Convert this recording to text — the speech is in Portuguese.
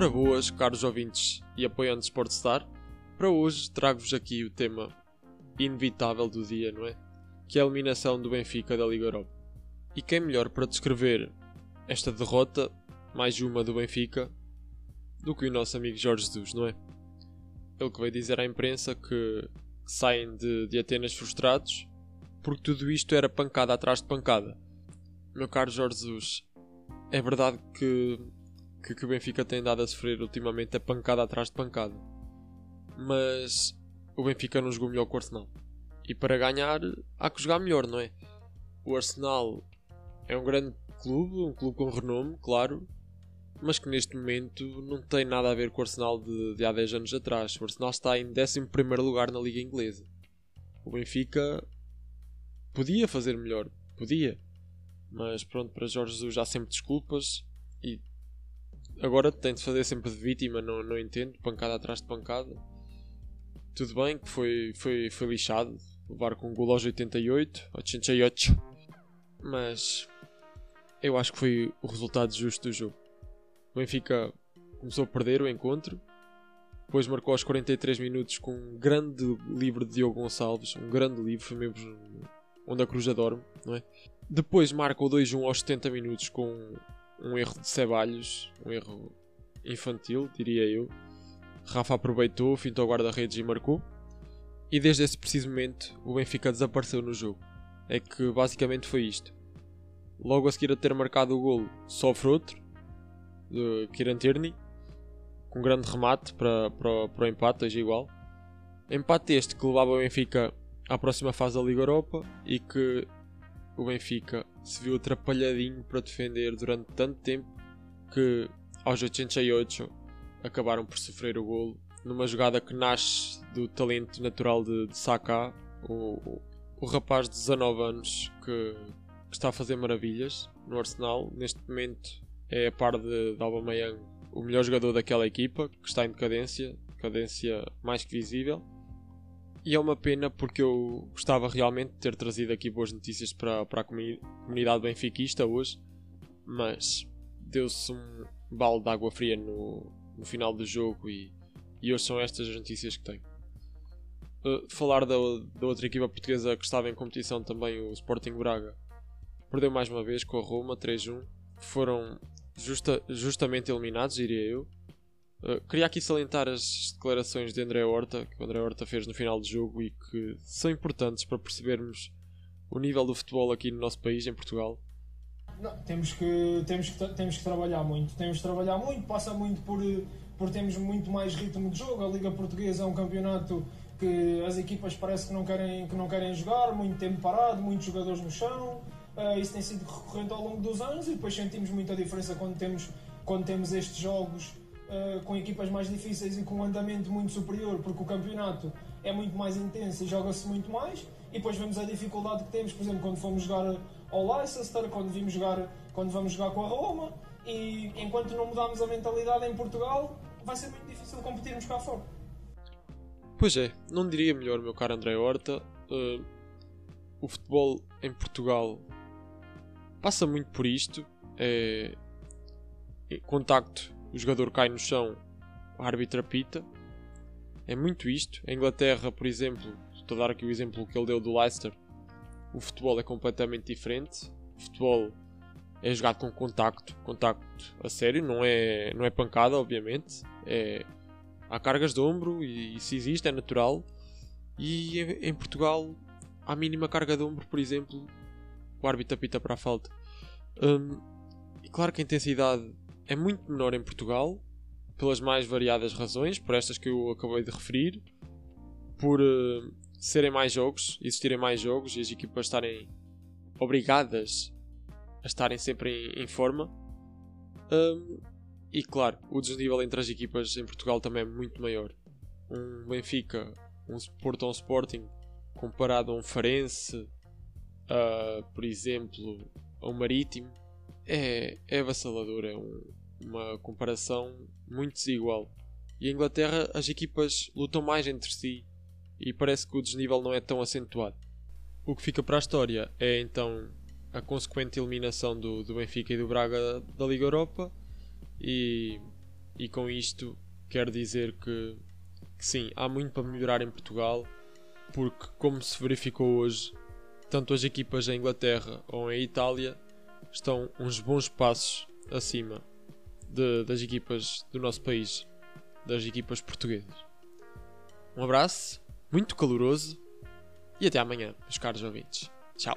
Ora boas, caros ouvintes e apoiantes Sportstar, para hoje trago-vos aqui o tema inevitável do dia, não é? Que é a eliminação do Benfica da Liga Europa. E quem melhor para descrever esta derrota, mais uma do Benfica, do que o nosso amigo Jorge Jesus, não é? Ele que veio dizer à imprensa que, que saem de, de Atenas frustrados porque tudo isto era pancada atrás de pancada. Meu caro Jorge Jesus, é verdade que que, que o Benfica tem dado a sofrer ultimamente é pancada atrás de pancada. Mas o Benfica não jogou melhor que o Arsenal. E para ganhar há que jogar melhor, não é? O Arsenal é um grande clube, um clube com renome, claro, mas que neste momento não tem nada a ver com o Arsenal de, de há 10 anos atrás. O Arsenal está em 11 lugar na Liga Inglesa. O Benfica podia fazer melhor, podia, mas pronto, para Jorge Jesus há sempre desculpas e agora tem de fazer sempre de vítima, não, não entendo, pancada atrás de pancada. Tudo bem que foi, foi, foi lixado, levar com um gol aos 88, 88, mas eu acho que foi o resultado justo do jogo. O Benfica começou a perder o encontro, depois marcou aos 43 minutos com um grande livre de Diogo Gonçalves, um grande livre, foi mesmo onde a Cruz dorme, não é? Depois marca o 2-1 aos 70 minutos com um erro de Ceballos, um erro infantil, diria eu. Rafa aproveitou, fintou o guarda-redes e marcou. E desde esse preciso momento o Benfica desapareceu no jogo. É que basicamente foi isto. Logo a seguir a ter marcado o golo, sofre outro, de Kieran Tierney, com um grande remate para, para, para o empate, hoje igual. Empate este que levava o Benfica à próxima fase da Liga Europa e que o Benfica se viu atrapalhadinho para defender durante tanto tempo que aos 88 acabaram por sofrer o golo numa jogada que nasce do talento natural de, de Saka, o, o, rapaz de 19 anos que, que, está a fazer maravilhas no Arsenal. Neste momento é a par de, de Aubameyang o melhor jogador daquela equipa, que está em decadência, decadência mais que visível. E é uma pena porque eu gostava realmente de ter trazido aqui boas notícias para, para a comunidade benfiquista hoje, mas deu-se um balde de água fria no, no final do jogo e, e hoje são estas as notícias que tenho. Uh, falar da, da outra equipa portuguesa que estava em competição também, o Sporting Braga, perdeu mais uma vez com a Roma 3-1. Foram justa, justamente eliminados, diria eu. Uh, queria aqui salientar as declarações de André Horta, que o André Horta fez no final do jogo e que são importantes para percebermos o nível do futebol aqui no nosso país, em Portugal. Não, temos, que, temos, que, temos que trabalhar muito, temos que trabalhar muito, passa muito por, por termos muito mais ritmo de jogo. A Liga Portuguesa é um campeonato que as equipas parece que não querem, que não querem jogar, muito tempo parado, muitos jogadores no chão. Uh, isso tem sido recorrente ao longo dos anos e depois sentimos muita diferença quando temos, quando temos estes jogos uh, com equipas mais difíceis e com um andamento muito superior, porque o campeonato é muito mais intenso e joga-se muito mais. E depois vemos a dificuldade que temos, por exemplo, quando fomos jogar ao Leicester, quando, vimos jogar, quando vamos jogar com a Roma. E enquanto não mudarmos a mentalidade em Portugal, vai ser muito difícil competirmos cá fora. Pois é, não diria melhor, meu caro André Horta. Uh, o futebol em Portugal passa muito por isto. É, é contacto o jogador cai no chão, o árbitro apita. É muito isto. A Inglaterra, por exemplo, estou a dar aqui o exemplo que ele deu do Leicester, o futebol é completamente diferente. O futebol é jogado com contacto, contacto a sério, não é, não é pancada, obviamente. É, há cargas de ombro e, e se existe é natural. E em, em Portugal, à mínima carga de ombro, por exemplo, o árbitro apita para a falta. Um, e claro que a intensidade é muito menor em Portugal, pelas mais variadas razões, por estas que eu acabei de referir, por uh, serem mais jogos, existirem mais jogos e as equipas estarem obrigadas a estarem sempre em, em forma. Um, e claro, o desnível entre as equipas em Portugal também é muito maior. Um Benfica, um Porto um Sporting, comparado a um Farense, uh, por exemplo, a um Marítimo, é, é avassalador. É um, uma comparação muito desigual. E a Inglaterra, as equipas lutam mais entre si e parece que o desnível não é tão acentuado. O que fica para a história é então a consequente eliminação do, do Benfica e do Braga da Liga Europa e, E com isto quero dizer que, que sim, há muito para melhorar em Portugal, porque como se verificou hoje, tanto as equipas em Inglaterra ou em Itália estão uns bons passos acima de, das equipas do nosso país, das equipas portuguesas. Um abraço, muito caloroso e até amanhã, meus caros ouvintes. Tchau.